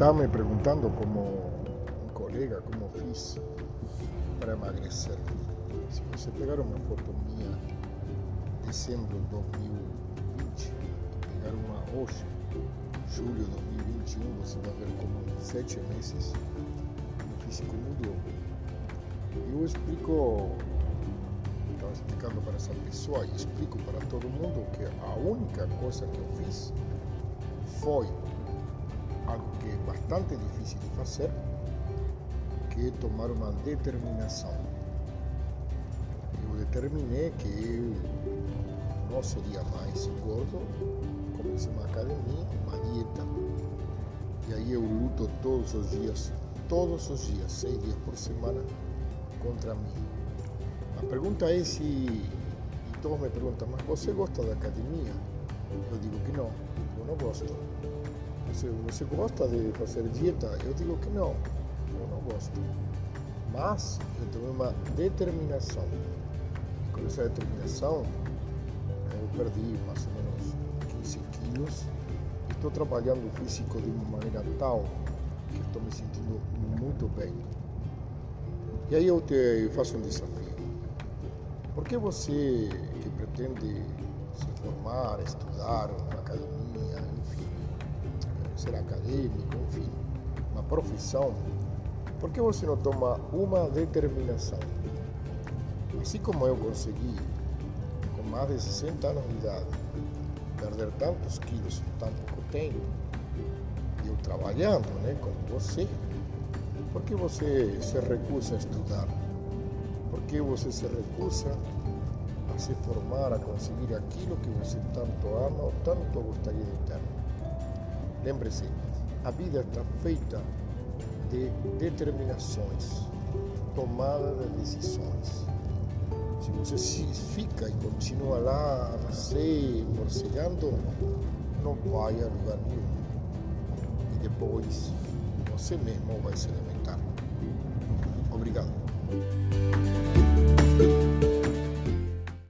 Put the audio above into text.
estava me perguntando como um colega como fiz para emagrecer. Se você pegar uma foto minha dezembro de 2020 e pegar uma hoje, julho de 2021, você vai ver como em sete meses o físico mudou. Eu explico, estava explicando para essa pessoa e explico para todo mundo que a única coisa que eu fiz foi algo que é bastante difícil de fazer, que tomar uma determinação. Eu determinei que eu não seria mais gordo, comecei uma academia, uma dieta, e aí eu luto todos os dias, todos os dias, seis dias por semana, contra mim. A pergunta é se, todos me perguntam, mas você gosta da academia? Eu digo que não, eu não gosto. Você, você gosta de fazer dieta? Eu digo que não, eu não gosto. Mas eu tomei uma determinação. Com essa determinação, eu perdi mais ou menos 15 quilos estou trabalhando o físico de uma maneira tal que estou me sentindo muito bem. E aí eu te faço um desafio. Por que você que pretende se formar, estudar na academia, ser acadêmico, enfim, uma profissão, por que você não toma uma determinação? Assim como eu consegui, com mais de 60 anos de idade, perder tantos quilos em tão pouco tempo, eu trabalhando né, como você, por que você se recusa a estudar? Por que você se recusa a se formar, a conseguir aquilo que você tanto ama ou tanto gostaria de ter? Lembre-se, a vida está feita de determinações, tomada de decisões. Se você fica e continua lá, nascer, morcegando, não vai a lugar nenhum. E depois você mesmo vai se. Obrigado.